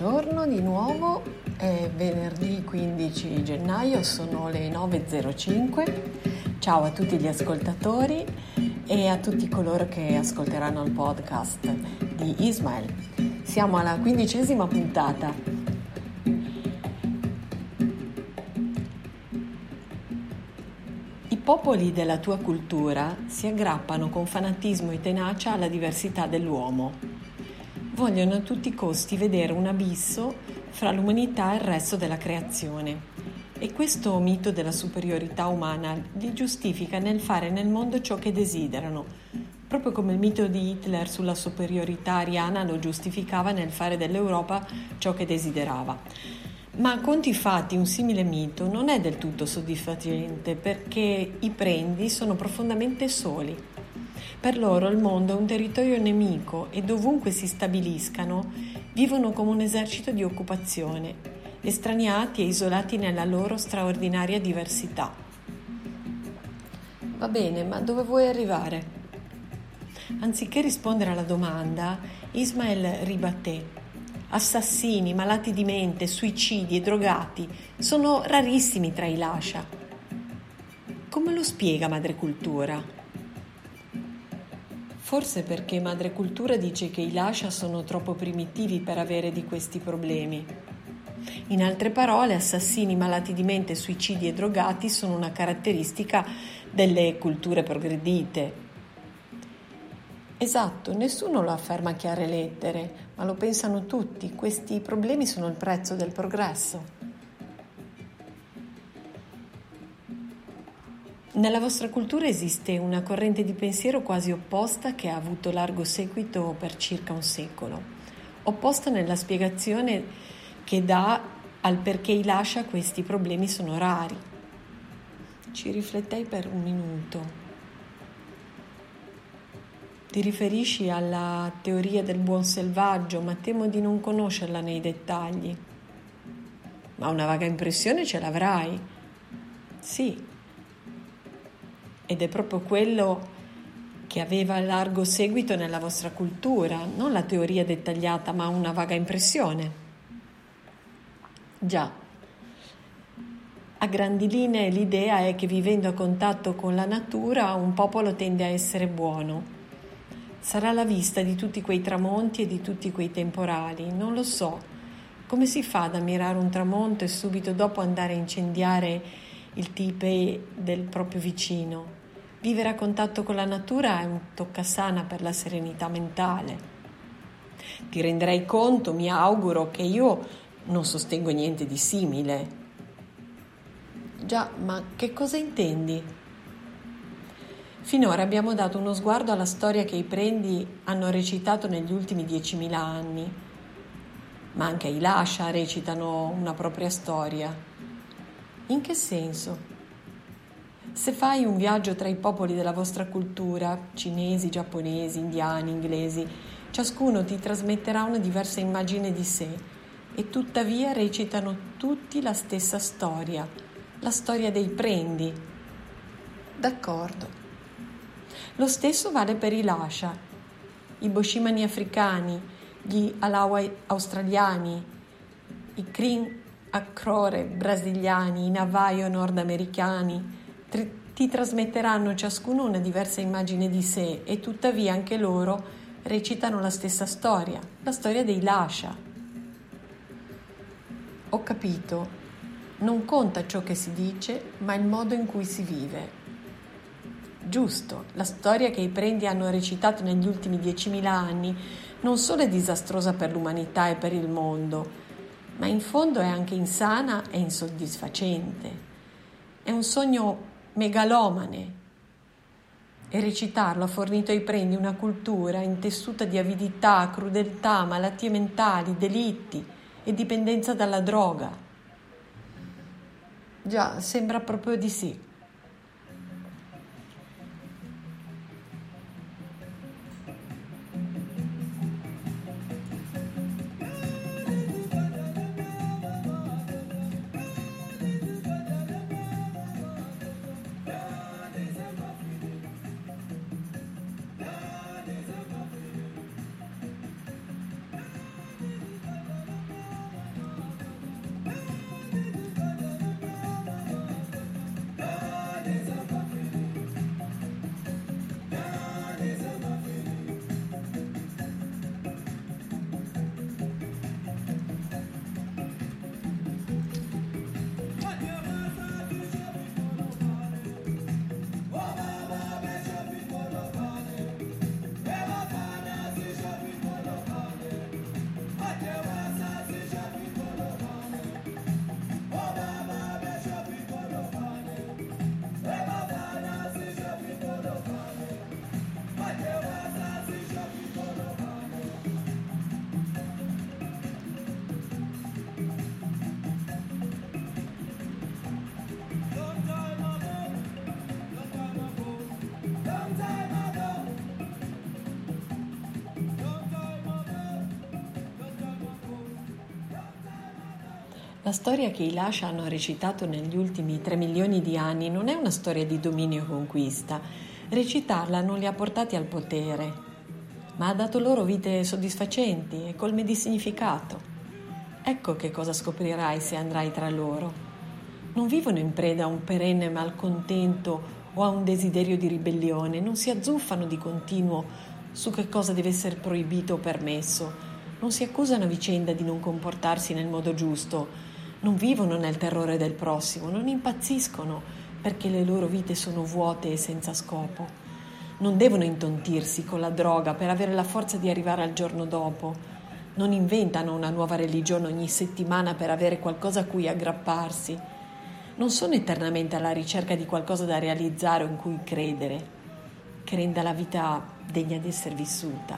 Buongiorno di nuovo, è venerdì 15 gennaio, sono le 9.05. Ciao a tutti gli ascoltatori e a tutti coloro che ascolteranno il podcast di Ismael. Siamo alla quindicesima puntata. I popoli della tua cultura si aggrappano con fanatismo e tenacia alla diversità dell'uomo vogliono a tutti i costi vedere un abisso fra l'umanità e il resto della creazione. E questo mito della superiorità umana li giustifica nel fare nel mondo ciò che desiderano, proprio come il mito di Hitler sulla superiorità ariana lo giustificava nel fare dell'Europa ciò che desiderava. Ma a conti fatti un simile mito non è del tutto soddisfacente perché i prendi sono profondamente soli per loro il mondo è un territorio nemico e dovunque si stabiliscano vivono come un esercito di occupazione, estraniati e isolati nella loro straordinaria diversità. Va bene, ma dove vuoi arrivare? Anziché rispondere alla domanda, Ismael ribatté. Assassini, malati di mente, suicidi e drogati sono rarissimi tra i lascia. Come lo spiega Madre Cultura? Forse perché Madre Cultura dice che i lascia sono troppo primitivi per avere di questi problemi. In altre parole, assassini, malati di mente, suicidi e drogati sono una caratteristica delle culture progredite. Esatto, nessuno lo afferma a chiare lettere, ma lo pensano tutti. Questi problemi sono il prezzo del progresso. Nella vostra cultura esiste una corrente di pensiero quasi opposta che ha avuto largo seguito per circa un secolo, opposta nella spiegazione che dà al perché i lascia questi problemi sono rari. Ci riflettei per un minuto. Ti riferisci alla teoria del buon selvaggio, ma temo di non conoscerla nei dettagli. Ma una vaga impressione ce l'avrai. Sì, ed è proprio quello che aveva largo seguito nella vostra cultura, non la teoria dettagliata, ma una vaga impressione. Già, a grandi linee l'idea è che vivendo a contatto con la natura un popolo tende a essere buono. Sarà la vista di tutti quei tramonti e di tutti quei temporali, non lo so. Come si fa ad ammirare un tramonto e subito dopo andare a incendiare il tipe del proprio vicino? Vivere a contatto con la natura è un toccasana per la serenità mentale. Ti renderai conto, mi auguro, che io non sostengo niente di simile. Già, ma che cosa intendi? Finora abbiamo dato uno sguardo alla storia che i prendi hanno recitato negli ultimi diecimila anni, ma anche i Lascia recitano una propria storia. In che senso? Se fai un viaggio tra i popoli della vostra cultura, cinesi, giapponesi, indiani, inglesi, ciascuno ti trasmetterà una diversa immagine di sé e tuttavia recitano tutti la stessa storia, la storia dei prendi. D'accordo. Lo stesso vale per i Lascia, i Boshimani africani, gli Alawai australiani, i Krin Akrore brasiliani, i Navajo nordamericani, ti trasmetteranno ciascuno una diversa immagine di sé e tuttavia anche loro recitano la stessa storia, la storia dei lascia. Ho capito, non conta ciò che si dice, ma il modo in cui si vive. Giusto, la storia che i prendi hanno recitato negli ultimi diecimila anni non solo è disastrosa per l'umanità e per il mondo, ma in fondo è anche insana e insoddisfacente. È un sogno megalomane. E recitarlo ha fornito ai prendi una cultura intessuta di avidità, crudeltà, malattie mentali, delitti e dipendenza dalla droga. Già, sembra proprio di sì. La storia che i Lascia hanno recitato negli ultimi tre milioni di anni non è una storia di dominio e conquista. Recitarla non li ha portati al potere, ma ha dato loro vite soddisfacenti e colme di significato. Ecco che cosa scoprirai se andrai tra loro. Non vivono in preda a un perenne malcontento o a un desiderio di ribellione, non si azzuffano di continuo su che cosa deve essere proibito o permesso, non si accusano a vicenda di non comportarsi nel modo giusto, non vivono nel terrore del prossimo, non impazziscono perché le loro vite sono vuote e senza scopo. Non devono intontirsi con la droga per avere la forza di arrivare al giorno dopo. Non inventano una nuova religione ogni settimana per avere qualcosa a cui aggrapparsi. Non sono eternamente alla ricerca di qualcosa da realizzare o in cui credere, che renda la vita degna di essere vissuta.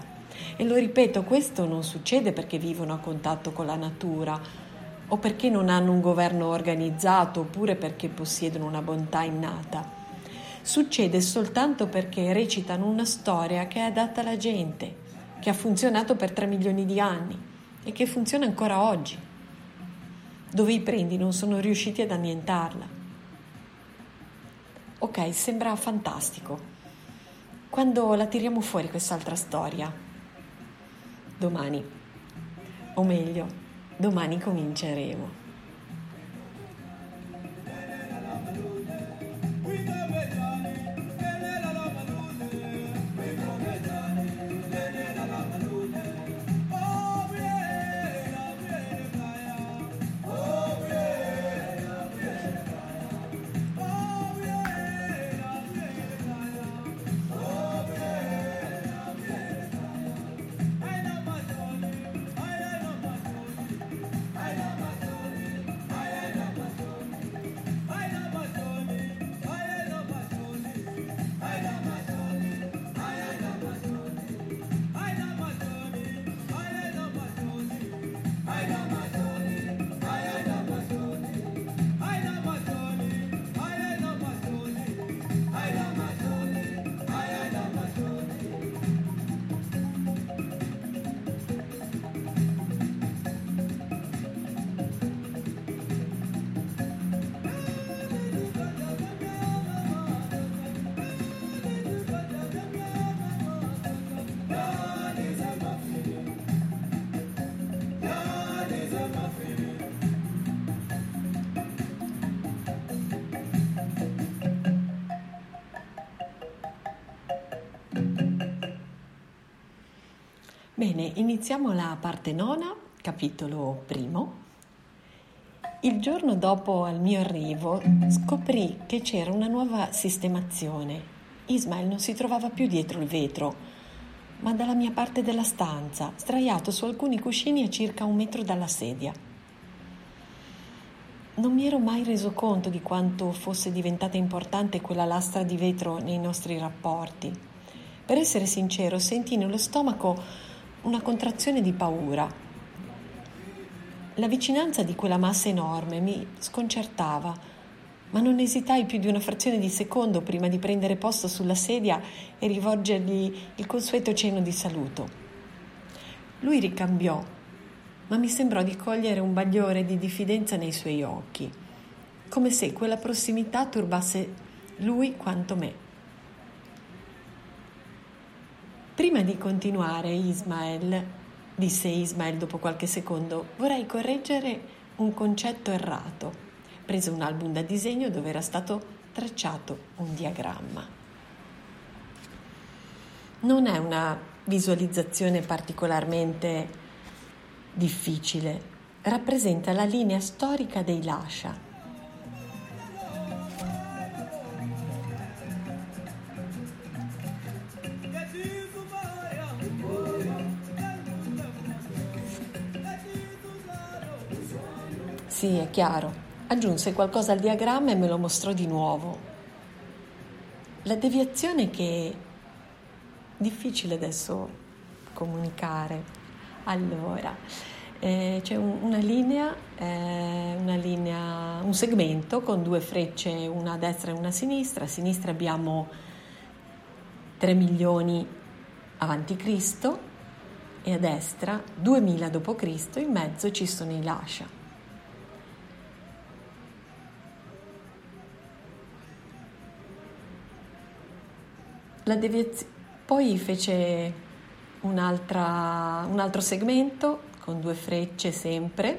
E lo ripeto, questo non succede perché vivono a contatto con la natura o perché non hanno un governo organizzato oppure perché possiedono una bontà innata. Succede soltanto perché recitano una storia che è adatta alla gente, che ha funzionato per 3 milioni di anni e che funziona ancora oggi, dove i prendi non sono riusciti ad annientarla. Ok, sembra fantastico. Quando la tiriamo fuori quest'altra storia? Domani. O meglio, Domani cominceremo. Bene, iniziamo la parte nona, capitolo primo. Il giorno dopo al mio arrivo scoprì che c'era una nuova sistemazione. Ismael non si trovava più dietro il vetro, ma dalla mia parte della stanza, sdraiato su alcuni cuscini a circa un metro dalla sedia. Non mi ero mai reso conto di quanto fosse diventata importante quella lastra di vetro nei nostri rapporti. Per essere sincero, sentì nello stomaco una contrazione di paura. La vicinanza di quella massa enorme mi sconcertava, ma non esitai più di una frazione di secondo prima di prendere posto sulla sedia e rivolgergli il consueto cenno di saluto. Lui ricambiò, ma mi sembrò di cogliere un bagliore di diffidenza nei suoi occhi, come se quella prossimità turbasse lui quanto me. Prima di continuare, Ismael, disse Ismael dopo qualche secondo, vorrei correggere un concetto errato. Prese un album da disegno dove era stato tracciato un diagramma. Non è una visualizzazione particolarmente difficile, rappresenta la linea storica dei Lascia Sì, è chiaro. Aggiunse qualcosa al diagramma e me lo mostrò di nuovo. La deviazione che è difficile adesso comunicare. Allora, eh, c'è un, una, linea, eh, una linea, un segmento con due frecce, una a destra e una a sinistra. A sinistra abbiamo 3 milioni avanti Cristo e a destra 2000 d.C. In mezzo ci sono i Lascia. Deviaz- poi fece un altro segmento con due frecce sempre,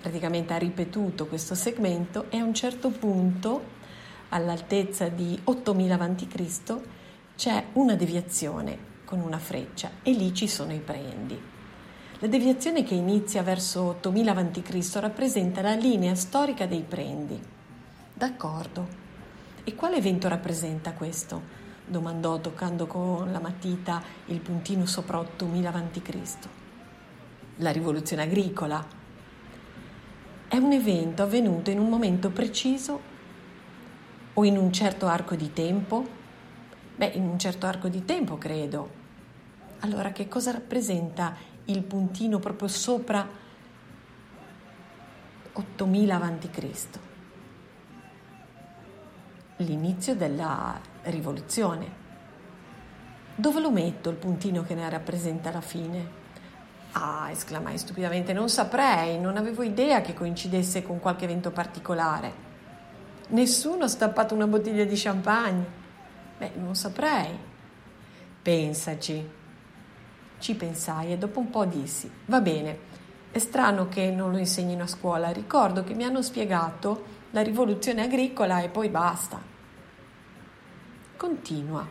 praticamente ha ripetuto questo segmento e a un certo punto, all'altezza di 8000 a.C., c'è una deviazione con una freccia e lì ci sono i prendi. La deviazione che inizia verso 8000 a.C. rappresenta la linea storica dei prendi. D'accordo. E quale evento rappresenta questo? Domandò toccando con la matita il puntino sopra 8000 a.C. La rivoluzione agricola. È un evento avvenuto in un momento preciso o in un certo arco di tempo? Beh, in un certo arco di tempo, credo. Allora, che cosa rappresenta il puntino proprio sopra 8000 a.C.? L'inizio della rivoluzione. Dove lo metto il puntino che ne rappresenta la fine? Ah, esclamai stupidamente, non saprei, non avevo idea che coincidesse con qualche evento particolare. Nessuno ha stappato una bottiglia di champagne. Beh, non saprei. Pensaci. Ci pensai e dopo un po' dissi, va bene, è strano che non lo insegnino a scuola, ricordo che mi hanno spiegato la rivoluzione agricola e poi basta. Continua.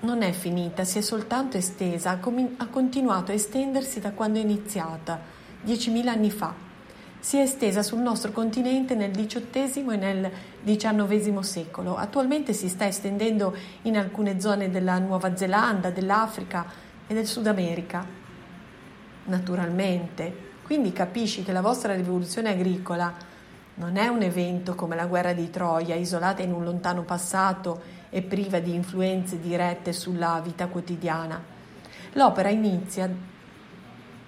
Non è finita, si è soltanto estesa, ha continuato a estendersi da quando è iniziata, 10.000 anni fa. Si è estesa sul nostro continente nel XVIII e nel XIX secolo. Attualmente si sta estendendo in alcune zone della Nuova Zelanda, dell'Africa e del Sud America. Naturalmente. Quindi capisci che la vostra rivoluzione agricola non è un evento come la guerra di Troia, isolata in un lontano passato e priva di influenze dirette sulla vita quotidiana. L'opera inizia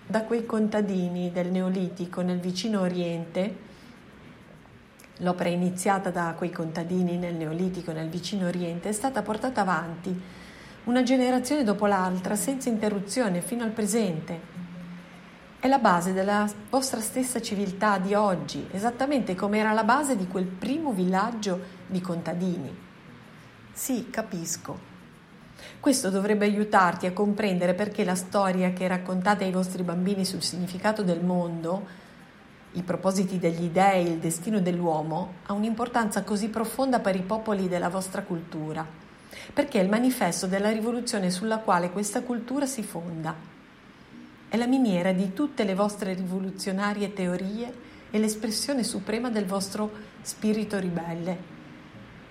da quei contadini del Neolitico nel vicino Oriente. L'opera iniziata da quei contadini nel Neolitico nel vicino Oriente è stata portata avanti una generazione dopo l'altra senza interruzione fino al presente è la base della vostra stessa civiltà di oggi, esattamente come era la base di quel primo villaggio di contadini. Sì, capisco. Questo dovrebbe aiutarti a comprendere perché la storia che raccontate ai vostri bambini sul significato del mondo, i propositi degli dei, il destino dell'uomo, ha un'importanza così profonda per i popoli della vostra cultura, perché è il manifesto della rivoluzione sulla quale questa cultura si fonda è la miniera di tutte le vostre rivoluzionarie teorie e l'espressione suprema del vostro spirito ribelle.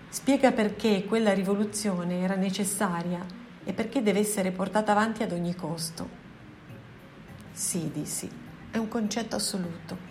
Spiega perché quella rivoluzione era necessaria e perché deve essere portata avanti ad ogni costo. Sì, dissi, è un concetto assoluto.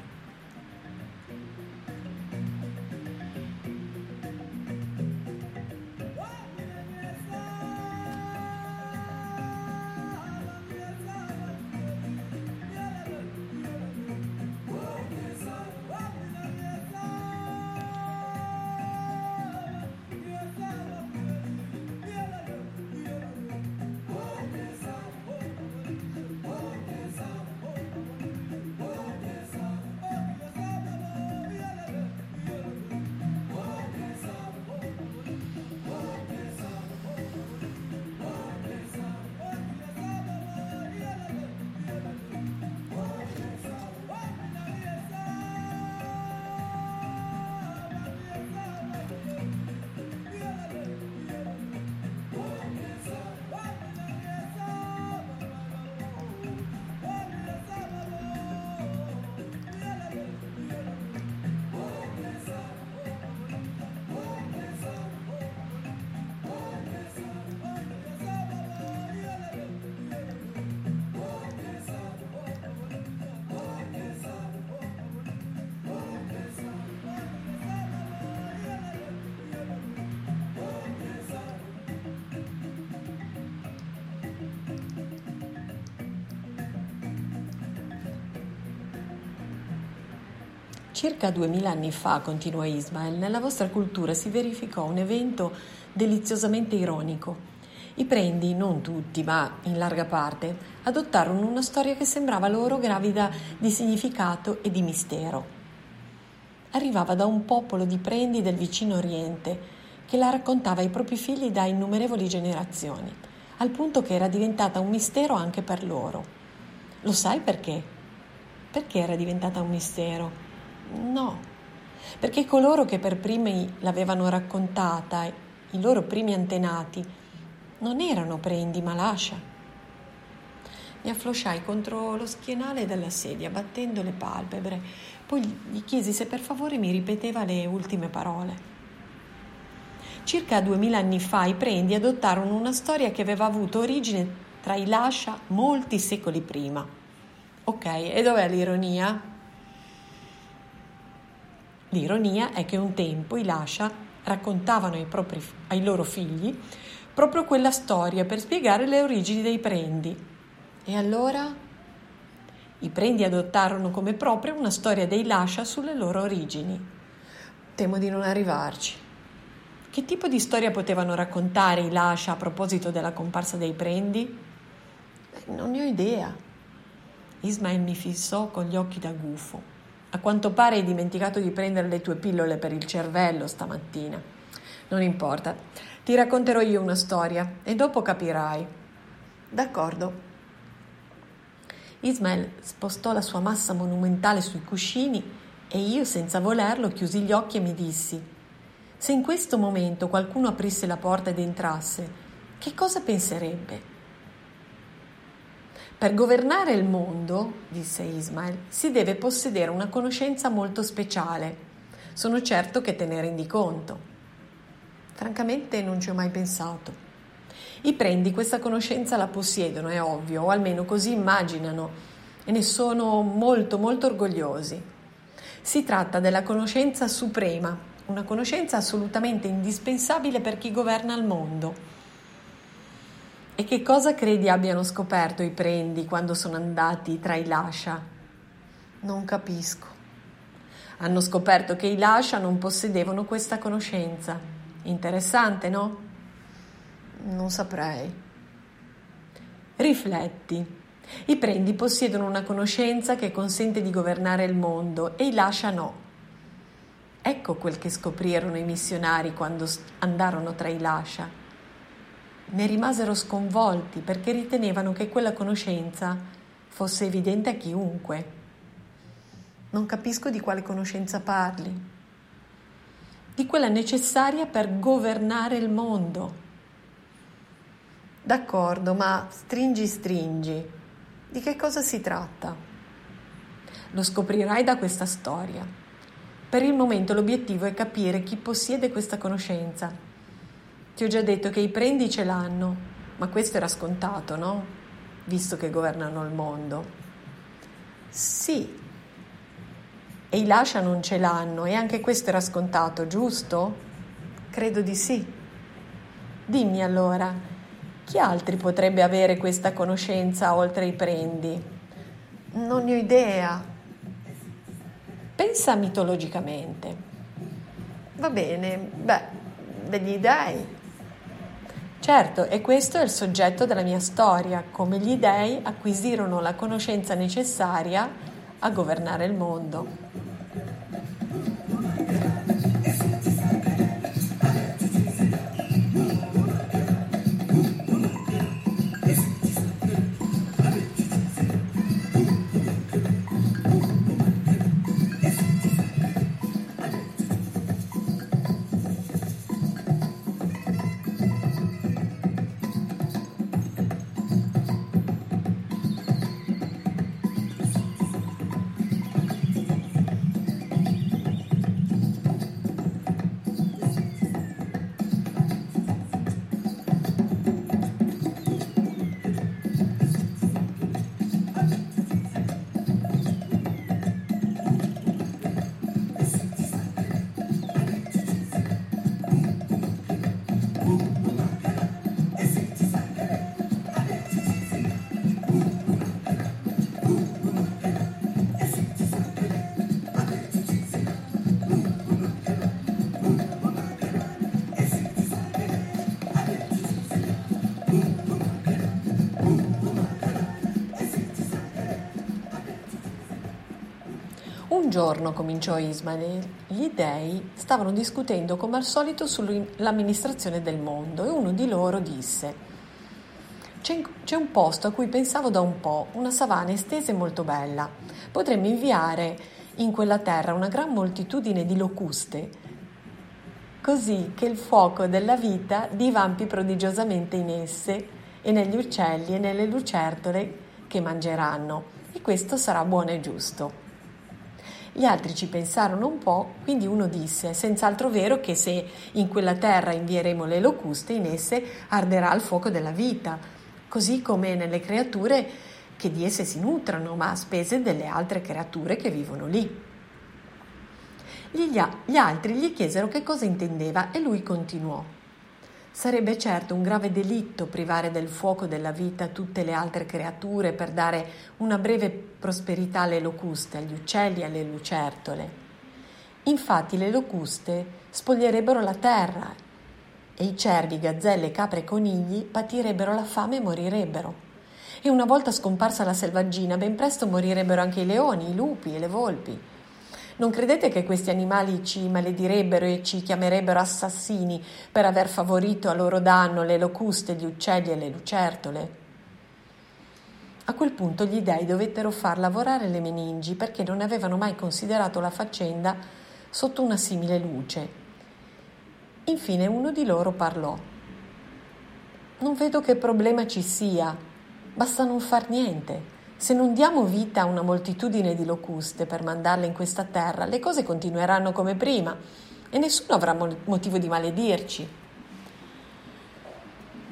Circa duemila anni fa, continua Ismael, nella vostra cultura si verificò un evento deliziosamente ironico. I prendi, non tutti, ma in larga parte, adottarono una storia che sembrava loro gravida di significato e di mistero. Arrivava da un popolo di prendi del vicino Oriente che la raccontava ai propri figli da innumerevoli generazioni, al punto che era diventata un mistero anche per loro. Lo sai perché? Perché era diventata un mistero? No, perché coloro che per primi l'avevano raccontata, i loro primi antenati, non erano prendi ma lascia. Mi afflosciai contro lo schienale della sedia, battendo le palpebre. Poi gli chiesi se per favore mi ripeteva le ultime parole. Circa duemila anni fa i Prendi adottarono una storia che aveva avuto origine tra i Lascia molti secoli prima. Ok, e dov'è l'ironia? L'ironia è che un tempo i Lascia raccontavano ai, propri, ai loro figli proprio quella storia per spiegare le origini dei Prendi. E allora i Prendi adottarono come propria una storia dei Lascia sulle loro origini. Temo di non arrivarci. Che tipo di storia potevano raccontare i Lascia a proposito della comparsa dei prendi? Eh, non ne ho idea. Ismael mi fissò con gli occhi da gufo. A quanto pare hai dimenticato di prendere le tue pillole per il cervello stamattina. Non importa, ti racconterò io una storia e dopo capirai. D'accordo. Ismael spostò la sua massa monumentale sui cuscini e io, senza volerlo, chiusi gli occhi e mi dissi se in questo momento qualcuno aprisse la porta ed entrasse, che cosa penserebbe? Per governare il mondo, disse Ismael, si deve possedere una conoscenza molto speciale. Sono certo che te ne rendi conto. Francamente non ci ho mai pensato. I prendi questa conoscenza la possiedono, è ovvio, o almeno così immaginano, e ne sono molto molto orgogliosi. Si tratta della conoscenza suprema una conoscenza assolutamente indispensabile per chi governa il mondo. E che cosa credi abbiano scoperto i prendi quando sono andati tra i Lascia? Non capisco. Hanno scoperto che i Lascia non possedevano questa conoscenza. Interessante, no? Non saprei. Rifletti. I prendi possiedono una conoscenza che consente di governare il mondo e i Lascia no. Ecco quel che scoprirono i missionari quando andarono tra i Lascia. Ne rimasero sconvolti perché ritenevano che quella conoscenza fosse evidente a chiunque. Non capisco di quale conoscenza parli. Di quella necessaria per governare il mondo. D'accordo, ma stringi, stringi. Di che cosa si tratta? Lo scoprirai da questa storia. Per il momento l'obiettivo è capire chi possiede questa conoscenza. Ti ho già detto che i prendi ce l'hanno, ma questo era scontato, no? Visto che governano il mondo. Sì. E i lascia non ce l'hanno e anche questo era scontato, giusto? Credo di sì. Dimmi allora, chi altri potrebbe avere questa conoscenza oltre i prendi? Non ne ho idea. Pensa mitologicamente. Va bene, beh, degli dei. Certo, e questo è il soggetto della mia storia, come gli dei acquisirono la conoscenza necessaria a governare il mondo. Giorno, cominciò Ismael, gli dei stavano discutendo come al solito sull'amministrazione del mondo e uno di loro disse c'è un posto a cui pensavo da un po', una savana estesa e molto bella. Potremmo inviare in quella terra una gran moltitudine di locuste, così che il fuoco della vita divampi prodigiosamente in esse e negli uccelli e nelle lucertole che mangeranno. E questo sarà buono e giusto. Gli altri ci pensarono un po', quindi uno disse: Senz'altro vero che se in quella terra invieremo le locuste, in esse arderà il fuoco della vita, così come nelle creature che di esse si nutrano, ma a spese delle altre creature che vivono lì. Gli, gli altri gli chiesero che cosa intendeva e lui continuò. Sarebbe certo un grave delitto privare del fuoco della vita tutte le altre creature per dare una breve prosperità alle locuste, agli uccelli e alle lucertole. Infatti le locuste spoglierebbero la terra e i cervi, gazzelle, capre e conigli patirebbero la fame e morirebbero. E una volta scomparsa la selvaggina, ben presto morirebbero anche i leoni, i lupi e le volpi. Non credete che questi animali ci maledirebbero e ci chiamerebbero assassini per aver favorito a loro danno le locuste, gli uccelli e le lucertole? A quel punto gli dei dovettero far lavorare le meningi perché non avevano mai considerato la faccenda sotto una simile luce. Infine uno di loro parlò. Non vedo che problema ci sia, basta non far niente. Se non diamo vita a una moltitudine di locuste per mandarle in questa terra, le cose continueranno come prima e nessuno avrà motivo di maledirci.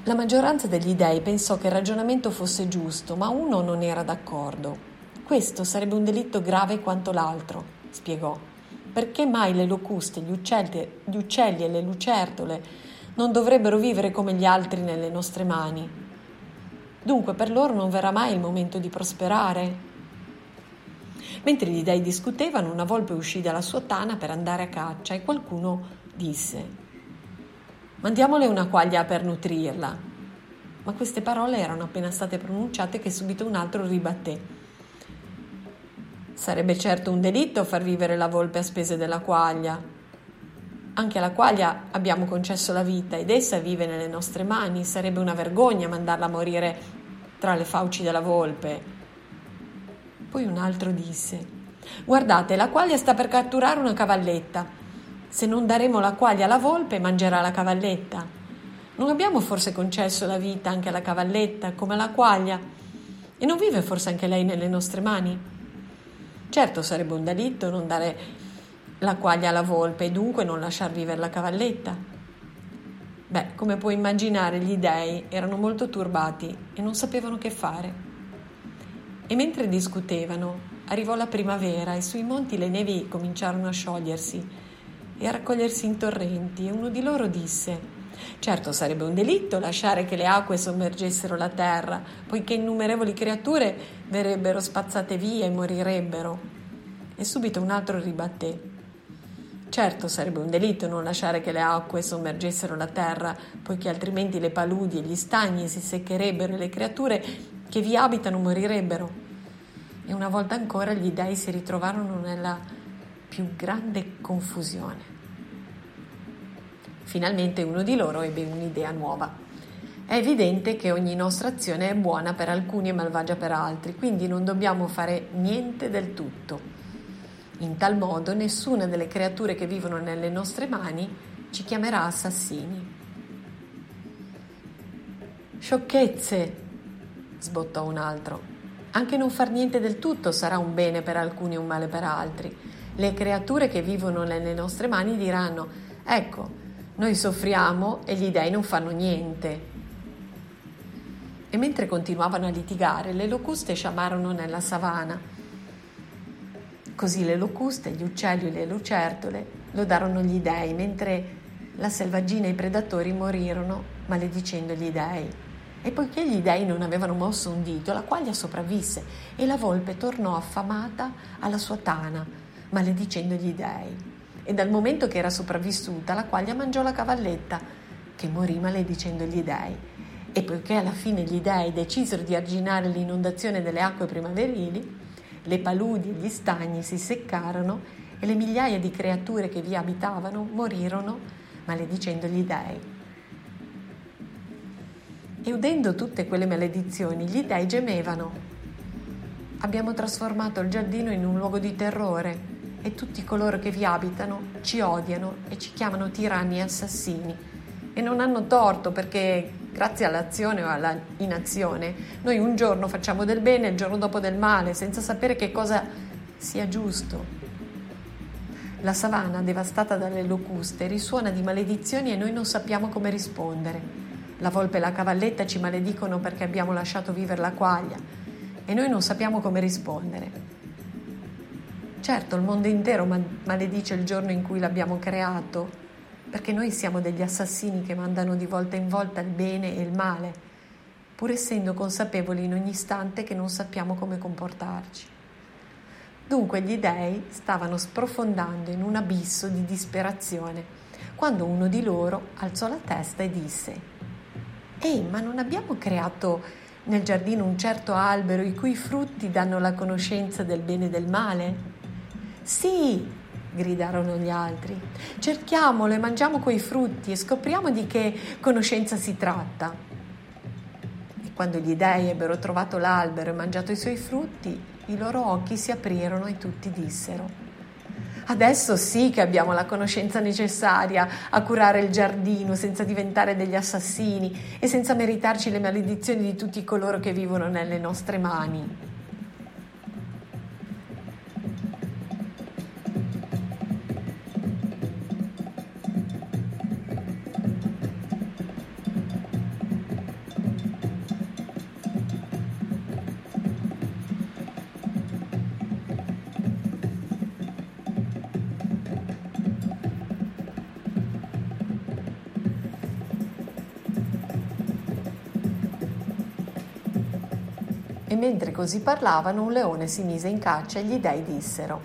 La maggioranza degli dei pensò che il ragionamento fosse giusto, ma uno non era d'accordo. Questo sarebbe un delitto grave quanto l'altro, spiegò. Perché mai le locuste, gli uccelli, gli uccelli e le lucertole non dovrebbero vivere come gli altri nelle nostre mani? Dunque per loro non verrà mai il momento di prosperare. Mentre gli dei discutevano, una volpe uscì dalla sua tana per andare a caccia e qualcuno disse Mandiamole una quaglia per nutrirla. Ma queste parole erano appena state pronunciate che subito un altro ribatté. Sarebbe certo un delitto far vivere la volpe a spese della quaglia. Anche alla quaglia abbiamo concesso la vita ed essa vive nelle nostre mani. Sarebbe una vergogna mandarla a morire tra le fauci della volpe. Poi un altro disse: Guardate, la quaglia sta per catturare una cavalletta. Se non daremo la quaglia alla volpe, mangerà la cavalletta. Non abbiamo forse concesso la vita anche alla cavalletta, come alla quaglia? E non vive forse anche lei nelle nostre mani? Certo sarebbe un delitto non dare la quaglia alla volpe e dunque non lasciar vivere la cavalletta. Beh, come puoi immaginare, gli dei erano molto turbati e non sapevano che fare. E mentre discutevano, arrivò la primavera e sui monti le nevi cominciarono a sciogliersi e a raccogliersi in torrenti e uno di loro disse Certo sarebbe un delitto lasciare che le acque sommergessero la terra, poiché innumerevoli creature verrebbero spazzate via e morirebbero. E subito un altro ribatté Certo sarebbe un delitto non lasciare che le acque sommergessero la terra, poiché altrimenti le paludi e gli stagni si seccherebbero e le creature che vi abitano morirebbero. E una volta ancora gli dei si ritrovarono nella più grande confusione. Finalmente uno di loro ebbe un'idea nuova. È evidente che ogni nostra azione è buona per alcuni e malvagia per altri, quindi non dobbiamo fare niente del tutto. In tal modo nessuna delle creature che vivono nelle nostre mani ci chiamerà assassini. Sciocchezze, sbottò un altro. Anche non far niente del tutto sarà un bene per alcuni e un male per altri. Le creature che vivono nelle nostre mani diranno, ecco, noi soffriamo e gli dei non fanno niente. E mentre continuavano a litigare, le locuste sciamarono nella savana Così le locuste, gli uccelli e le lucertole lodarono gli dei, mentre la selvaggina e i predatori morirono maledicendo gli dei. E poiché gli dei non avevano mosso un dito, la quaglia sopravvisse e la volpe tornò affamata alla sua tana, maledicendo gli dei. E dal momento che era sopravvissuta, la quaglia mangiò la cavalletta, che morì maledicendo gli dei. E poiché alla fine gli dei decisero di arginare l'inondazione delle acque primaverili, le paludi e gli stagni si seccarono e le migliaia di creature che vi abitavano morirono maledicendo gli dei. E udendo tutte quelle maledizioni, gli dei gemevano. Abbiamo trasformato il giardino in un luogo di terrore e tutti coloro che vi abitano ci odiano e ci chiamano tiranni e assassini. E non hanno torto perché grazie all'azione o alla inazione noi un giorno facciamo del bene e il giorno dopo del male senza sapere che cosa sia giusto. La savana, devastata dalle locuste, risuona di maledizioni e noi non sappiamo come rispondere. La volpe e la cavalletta ci maledicono perché abbiamo lasciato vivere la quaglia e noi non sappiamo come rispondere. Certo, il mondo intero maledice il giorno in cui l'abbiamo creato, perché noi siamo degli assassini che mandano di volta in volta il bene e il male, pur essendo consapevoli in ogni istante che non sappiamo come comportarci. Dunque gli dei stavano sprofondando in un abisso di disperazione, quando uno di loro alzò la testa e disse, Ehi, ma non abbiamo creato nel giardino un certo albero i cui frutti danno la conoscenza del bene e del male? Sì, gridarono gli altri, cerchiamolo e mangiamo quei frutti e scopriamo di che conoscenza si tratta. E quando gli dei ebbero trovato l'albero e mangiato i suoi frutti, i loro occhi si aprirono e tutti dissero Adesso sì che abbiamo la conoscenza necessaria a curare il giardino senza diventare degli assassini e senza meritarci le maledizioni di tutti coloro che vivono nelle nostre mani. Mentre così parlavano, un leone si mise in caccia e gli dei dissero: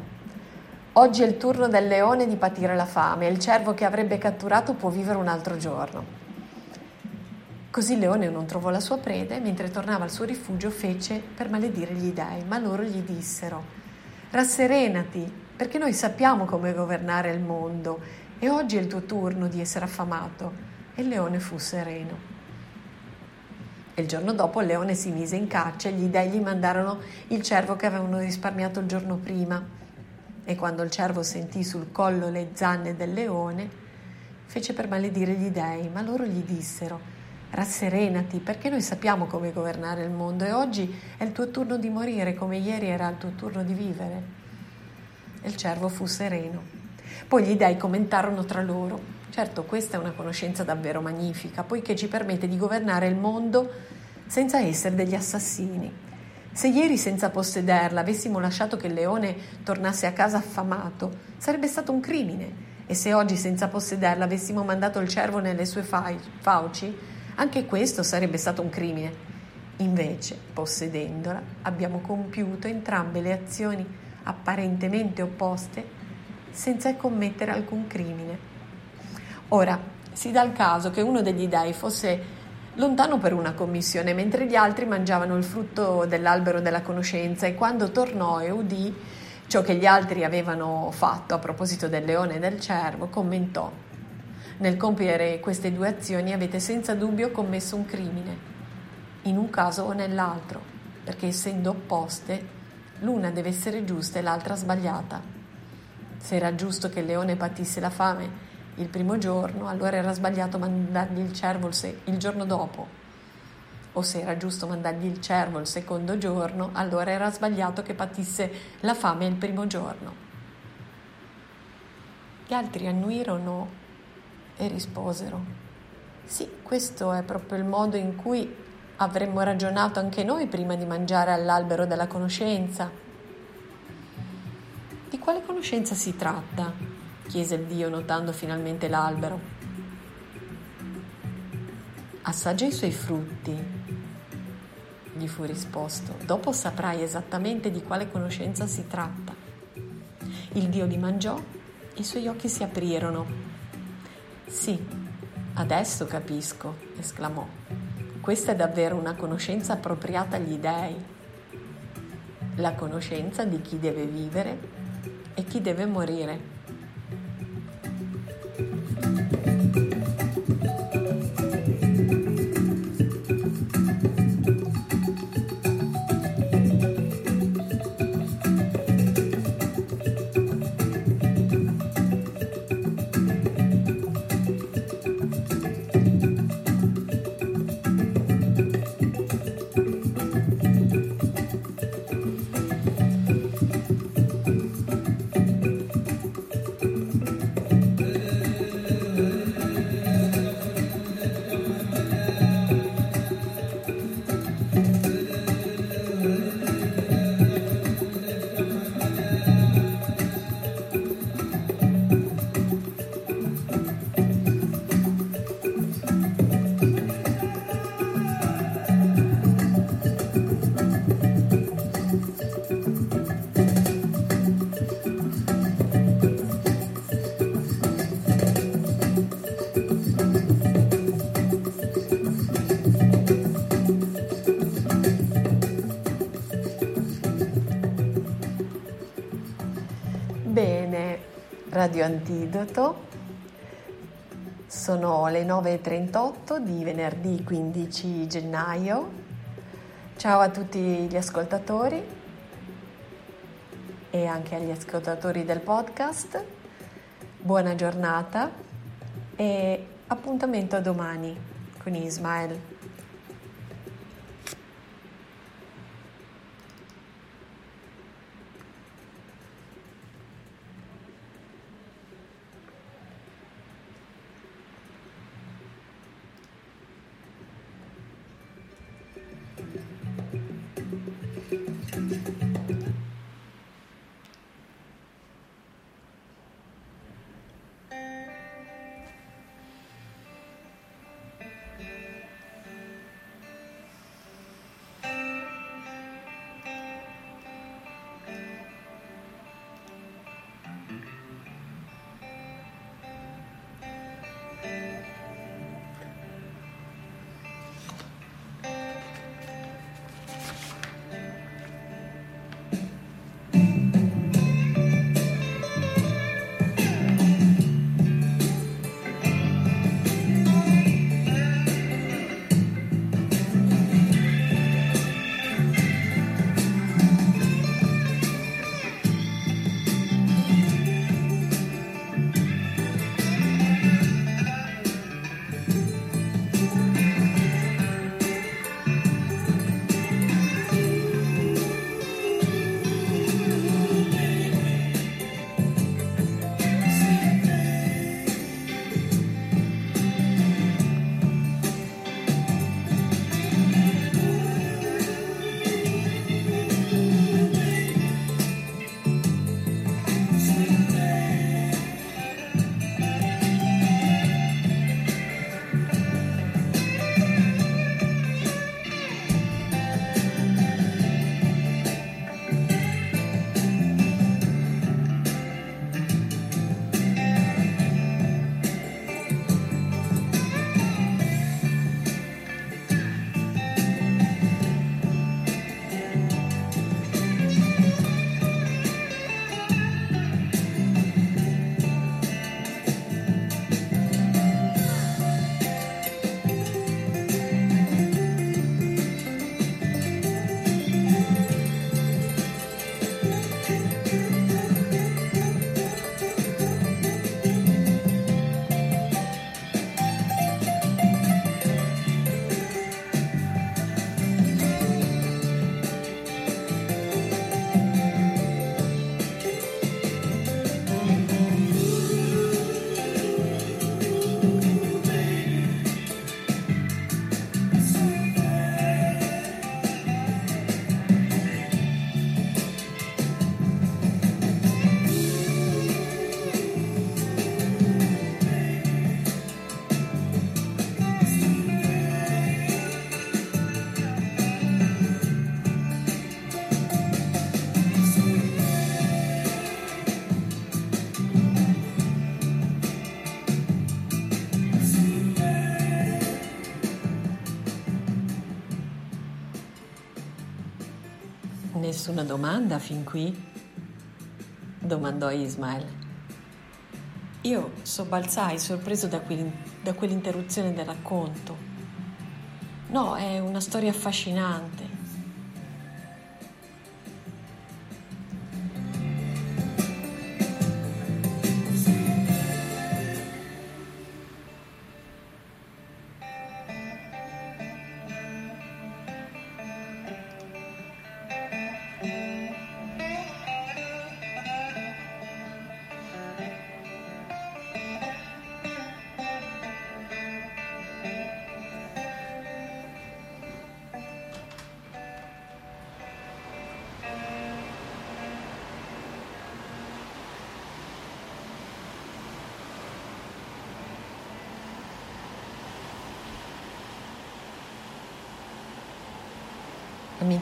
Oggi è il turno del leone di patire la fame e il cervo che avrebbe catturato può vivere un altro giorno. Così il leone non trovò la sua preda e mentre tornava al suo rifugio fece per maledire gli dei, ma loro gli dissero: Rasserenati, perché noi sappiamo come governare il mondo e oggi è il tuo turno di essere affamato. E il leone fu sereno. E il giorno dopo il leone si mise in caccia e gli dei gli mandarono il cervo che avevano risparmiato il giorno prima. E quando il cervo sentì sul collo le zanne del leone, fece per maledire gli dei, ma loro gli dissero: Rasserenati, perché noi sappiamo come governare il mondo e oggi è il tuo turno di morire come ieri era il tuo turno di vivere. E il cervo fu sereno. Poi gli dei commentarono tra loro: Certo, questa è una conoscenza davvero magnifica, poiché ci permette di governare il mondo senza essere degli assassini. Se ieri senza possederla avessimo lasciato che il leone tornasse a casa affamato, sarebbe stato un crimine. E se oggi senza possederla avessimo mandato il cervo nelle sue fauci, anche questo sarebbe stato un crimine. Invece, possedendola, abbiamo compiuto entrambe le azioni apparentemente opposte senza commettere alcun crimine. Ora, si dà il caso che uno degli dei fosse lontano per una commissione, mentre gli altri mangiavano il frutto dell'albero della conoscenza e quando tornò e udì ciò che gli altri avevano fatto a proposito del leone e del cervo, commentò nel compiere queste due azioni avete senza dubbio commesso un crimine, in un caso o nell'altro, perché essendo opposte, l'una deve essere giusta e l'altra sbagliata. Se era giusto che il leone patisse la fame il primo giorno, allora era sbagliato mandargli il cervo il, se- il giorno dopo. O se era giusto mandargli il cervo il secondo giorno, allora era sbagliato che patisse la fame il primo giorno. Gli altri annuirono e risposero, sì, questo è proprio il modo in cui avremmo ragionato anche noi prima di mangiare all'albero della conoscenza. Di quale conoscenza si tratta? Chiese il dio notando finalmente l'albero. Assaggia i suoi frutti, gli fu risposto. Dopo saprai esattamente di quale conoscenza si tratta. Il dio li mangiò e i suoi occhi si aprirono. Sì, adesso capisco, esclamò. Questa è davvero una conoscenza appropriata agli dèi. la conoscenza di chi deve vivere e chi deve morire. えっ? Radio Antidoto. Sono le 9.38 di venerdì 15 gennaio. Ciao a tutti gli ascoltatori e anche agli ascoltatori del podcast. Buona giornata e appuntamento a domani con Ismael. Nessuna domanda fin qui? domandò Ismael. Io sobbalzai sorpreso da, quel, da quell'interruzione del racconto. No, è una storia affascinante.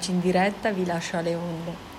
In diretta, vi lascio alle onde.